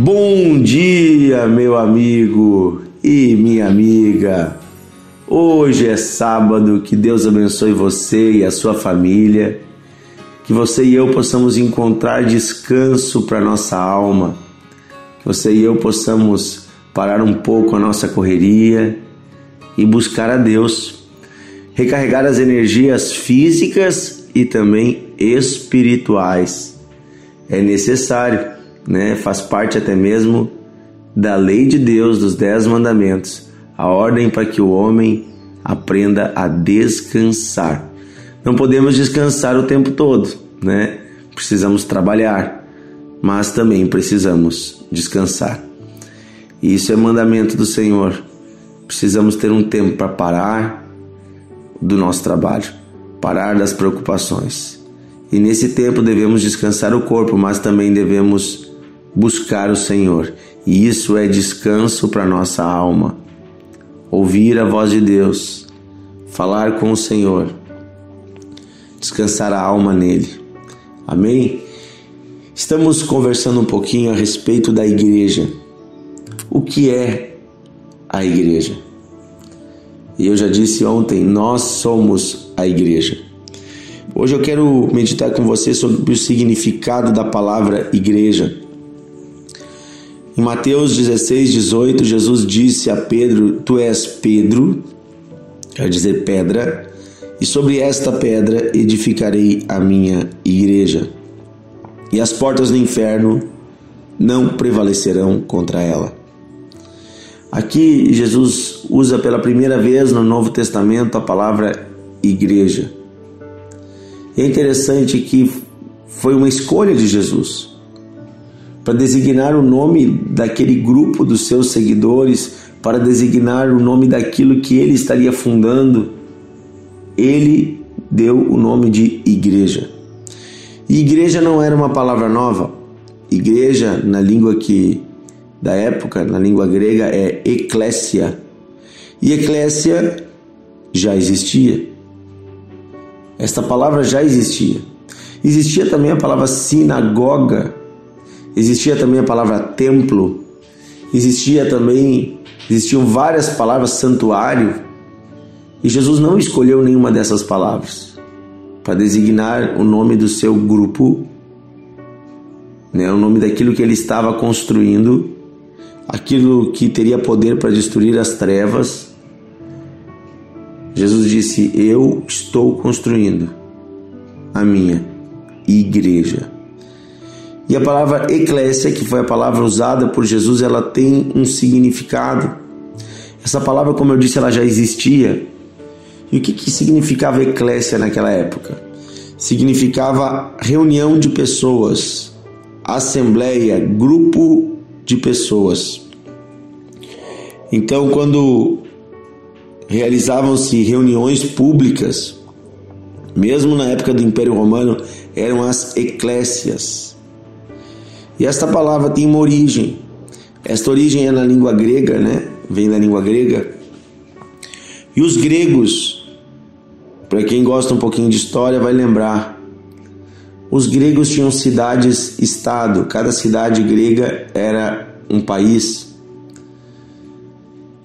Bom dia, meu amigo e minha amiga. Hoje é sábado, que Deus abençoe você e a sua família. Que você e eu possamos encontrar descanso para nossa alma. Que você e eu possamos parar um pouco a nossa correria e buscar a Deus. Recarregar as energias físicas e também espirituais. É necessário né? Faz parte até mesmo da lei de Deus, dos dez mandamentos, a ordem para que o homem aprenda a descansar. Não podemos descansar o tempo todo, né? Precisamos trabalhar, mas também precisamos descansar. E isso é mandamento do Senhor. Precisamos ter um tempo para parar do nosso trabalho, parar das preocupações. E nesse tempo devemos descansar o corpo, mas também devemos buscar o Senhor, e isso é descanso para nossa alma. Ouvir a voz de Deus, falar com o Senhor, descansar a alma nele. Amém? Estamos conversando um pouquinho a respeito da igreja. O que é a igreja? E eu já disse ontem, nós somos a igreja. Hoje eu quero meditar com você sobre o significado da palavra igreja. Em Mateus 16, 18, Jesus disse a Pedro: Tu és Pedro, quer dizer pedra, e sobre esta pedra edificarei a minha igreja, e as portas do inferno não prevalecerão contra ela. Aqui Jesus usa pela primeira vez no Novo Testamento a palavra igreja. É interessante que foi uma escolha de Jesus para designar o nome daquele grupo dos seus seguidores, para designar o nome daquilo que ele estaria fundando, ele deu o nome de igreja. E igreja não era uma palavra nova. Igreja, na língua que da época, na língua grega, é eclésia. E eclésia já existia. Esta palavra já existia. Existia também a palavra sinagoga, Existia também a palavra templo, existia também, existiam várias palavras santuário, e Jesus não escolheu nenhuma dessas palavras para designar o nome do seu grupo, né, o nome daquilo que ele estava construindo, aquilo que teria poder para destruir as trevas. Jesus disse: Eu estou construindo a minha igreja. E a palavra eclésia, que foi a palavra usada por Jesus, ela tem um significado. Essa palavra, como eu disse, ela já existia. E o que, que significava eclésia naquela época? Significava reunião de pessoas, assembleia, grupo de pessoas. Então, quando realizavam-se reuniões públicas, mesmo na época do Império Romano, eram as eclésias. E esta palavra tem uma origem. Esta origem é na língua grega, né? Vem da língua grega. E os gregos, para quem gosta um pouquinho de história, vai lembrar. Os gregos tinham cidades-estado, cada cidade grega era um país.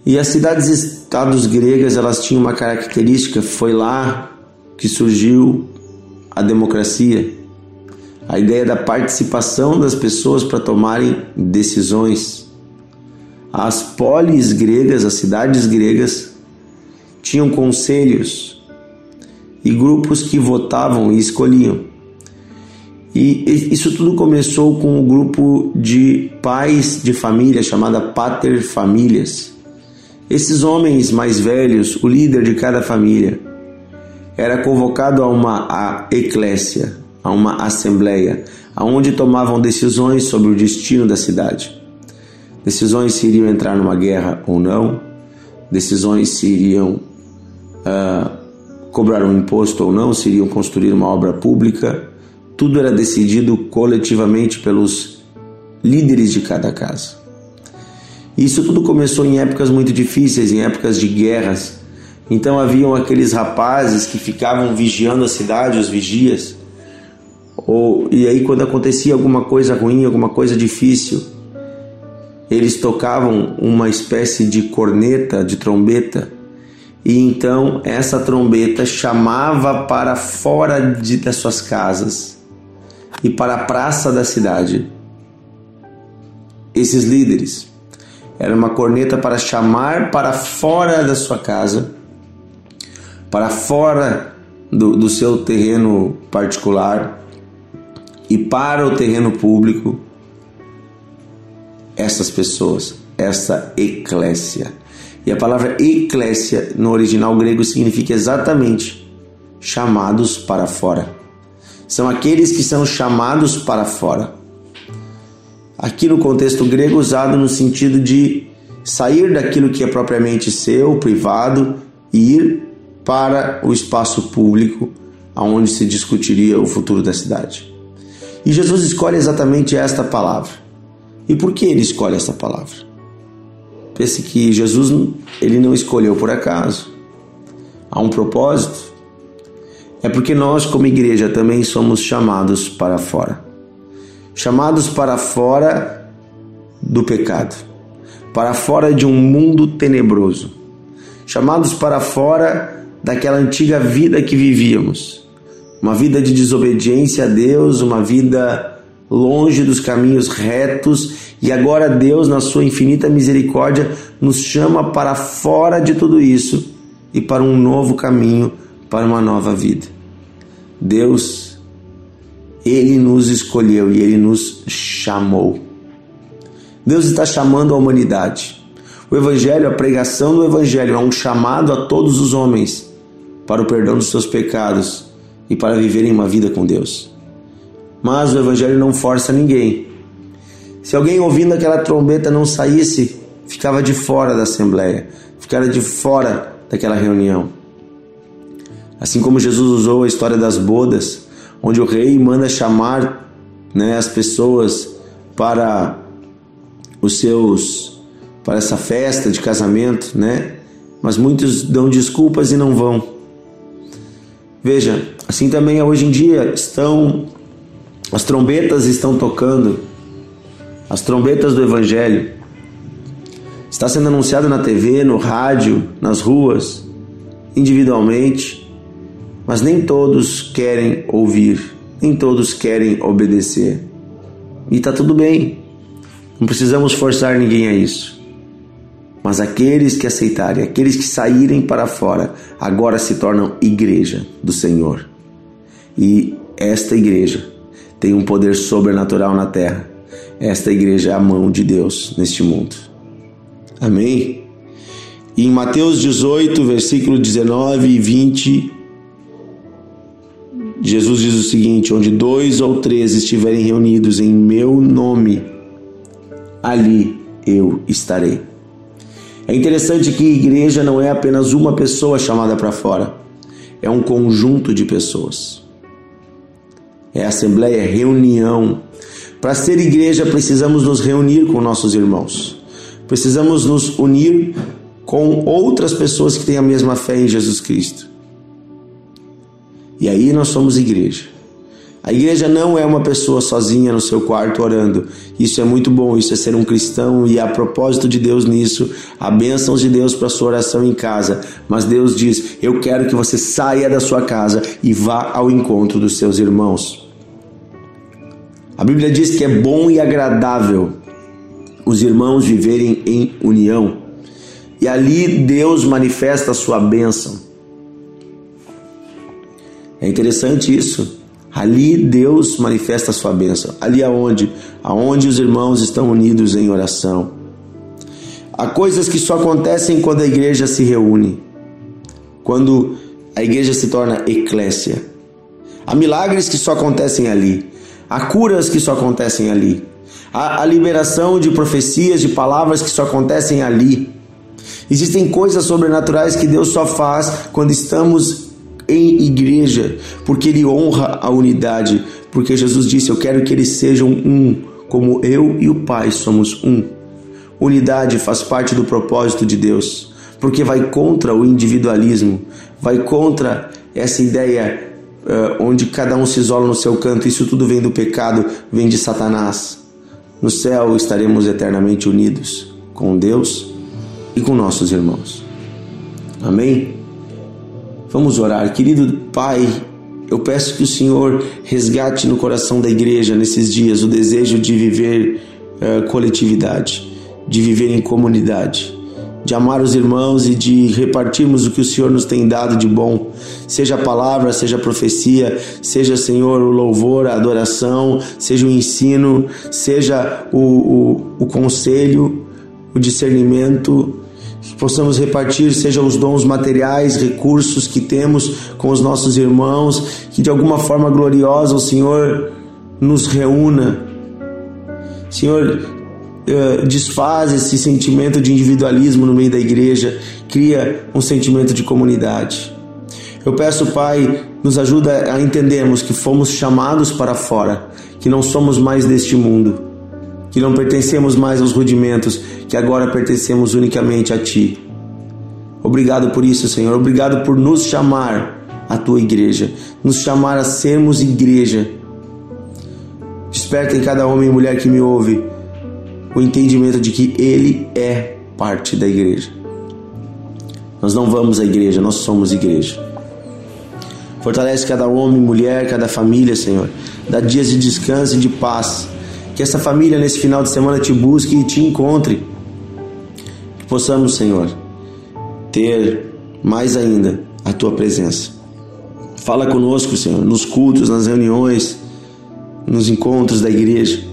E as cidades-estados gregas, elas tinham uma característica, foi lá que surgiu a democracia a ideia da participação das pessoas para tomarem decisões. As polis gregas, as cidades gregas, tinham conselhos e grupos que votavam e escolhiam. E isso tudo começou com o um grupo de pais de família chamada pater famílias. Esses homens mais velhos, o líder de cada família, era convocado a uma a eclésia, a uma assembleia, aonde tomavam decisões sobre o destino da cidade. Decisões se iriam entrar numa guerra ou não, decisões se iriam uh, cobrar um imposto ou não, se iriam construir uma obra pública. Tudo era decidido coletivamente pelos líderes de cada casa. Isso tudo começou em épocas muito difíceis, em épocas de guerras. Então haviam aqueles rapazes que ficavam vigiando a cidade, os vigias, ou, e aí, quando acontecia alguma coisa ruim, alguma coisa difícil, eles tocavam uma espécie de corneta, de trombeta, e então essa trombeta chamava para fora de, das suas casas e para a praça da cidade. Esses líderes era uma corneta para chamar para fora da sua casa, para fora do, do seu terreno particular e para o terreno público essas pessoas, essa eclésia. E a palavra eclésia no original grego significa exatamente chamados para fora. São aqueles que são chamados para fora. Aqui no contexto grego usado no sentido de sair daquilo que é propriamente seu, privado, e ir para o espaço público, aonde se discutiria o futuro da cidade. E Jesus escolhe exatamente esta palavra. E por que ele escolhe esta palavra? Pense que Jesus ele não escolheu por acaso. Há um propósito. É porque nós, como igreja, também somos chamados para fora. Chamados para fora do pecado, para fora de um mundo tenebroso, chamados para fora daquela antiga vida que vivíamos, uma vida de desobediência a Deus, uma vida longe dos caminhos retos, e agora Deus, na sua infinita misericórdia, nos chama para fora de tudo isso e para um novo caminho, para uma nova vida. Deus, Ele nos escolheu e Ele nos chamou. Deus está chamando a humanidade. O Evangelho, a pregação do Evangelho é um chamado a todos os homens para o perdão dos seus pecados e para viverem uma vida com Deus mas o Evangelho não força ninguém. Se alguém ouvindo aquela trombeta não saísse, ficava de fora da assembleia, ficava de fora daquela reunião. Assim como Jesus usou a história das bodas, onde o rei manda chamar né, as pessoas para os seus para essa festa de casamento, né? Mas muitos dão desculpas e não vão. Veja, assim também hoje em dia estão as trombetas estão tocando, as trombetas do Evangelho. Está sendo anunciado na TV, no rádio, nas ruas, individualmente, mas nem todos querem ouvir, nem todos querem obedecer. E está tudo bem, não precisamos forçar ninguém a isso. Mas aqueles que aceitarem, aqueles que saírem para fora, agora se tornam igreja do Senhor. E esta igreja tem um poder sobrenatural na terra. Esta igreja é a mão de Deus neste mundo. Amém? E em Mateus 18, versículo 19 e 20, Jesus diz o seguinte: Onde dois ou três estiverem reunidos em meu nome, ali eu estarei. É interessante que igreja não é apenas uma pessoa chamada para fora, é um conjunto de pessoas é assembleia, é reunião. Para ser igreja, precisamos nos reunir com nossos irmãos. Precisamos nos unir com outras pessoas que têm a mesma fé em Jesus Cristo. E aí nós somos igreja. A igreja não é uma pessoa sozinha no seu quarto orando. Isso é muito bom, isso é ser um cristão e a propósito de Deus nisso, a bênção de Deus para sua oração em casa. Mas Deus diz: Eu quero que você saia da sua casa e vá ao encontro dos seus irmãos. A Bíblia diz que é bom e agradável os irmãos viverem em união. E ali Deus manifesta a sua bênção. É interessante isso. Ali Deus manifesta a sua bênção. Ali aonde? Aonde os irmãos estão unidos em oração. Há coisas que só acontecem quando a igreja se reúne. Quando a igreja se torna eclésia. Há milagres que só acontecem ali. Há curas que só acontecem ali. Há a liberação de profecias, de palavras que só acontecem ali. Existem coisas sobrenaturais que Deus só faz quando estamos em igreja, porque Ele honra a unidade. Porque Jesus disse: Eu quero que eles sejam um, como eu e o Pai somos um. Unidade faz parte do propósito de Deus, porque vai contra o individualismo, vai contra essa ideia onde cada um se isola no seu canto, isso tudo vem do pecado, vem de Satanás. no céu estaremos eternamente unidos com Deus e com nossos irmãos. Amém? Vamos orar. Querido Pai, eu peço que o Senhor resgate no coração da igreja nesses dias o desejo de viver uh, coletividade, de viver em comunidade de amar os irmãos e de repartirmos o que o Senhor nos tem dado de bom, seja a palavra, seja a profecia, seja, Senhor, o louvor, a adoração, seja o ensino, seja o, o, o conselho, o discernimento, que possamos repartir, seja os dons materiais, recursos que temos com os nossos irmãos, que de alguma forma gloriosa o Senhor nos reúna. Senhor, uh, desfaz esse sentimento de individualismo no meio da igreja, cria um sentimento de comunidade. Eu peço, Pai, nos ajuda a entendermos que fomos chamados para fora, que não somos mais deste mundo, que não pertencemos mais aos rudimentos, que agora pertencemos unicamente a Ti. Obrigado por isso, Senhor. Obrigado por nos chamar a Tua igreja, nos chamar a sermos igreja. Desperta em cada homem e mulher que me ouve o entendimento de que ele é parte da igreja. Nós não vamos à igreja, nós somos igreja. Fortalece cada homem, mulher, cada família, Senhor. Dá dias de descanso e de paz. Que essa família nesse final de semana te busque e te encontre. Que possamos, Senhor, ter mais ainda a tua presença. Fala conosco, Senhor, nos cultos, nas reuniões, nos encontros da igreja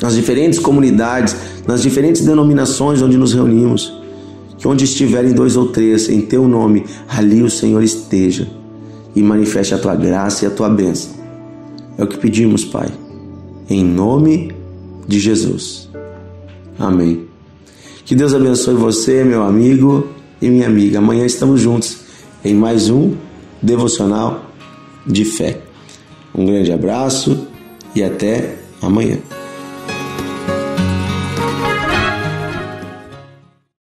nas diferentes comunidades, nas diferentes denominações onde nos reunimos. Que onde estiverem dois ou três em teu nome, ali o Senhor esteja e manifeste a tua graça e a tua bênção. É o que pedimos, Pai, em nome de Jesus. Amém. Que Deus abençoe você, meu amigo e minha amiga. Amanhã estamos juntos em mais um devocional de fé. Um grande abraço e até amanhã.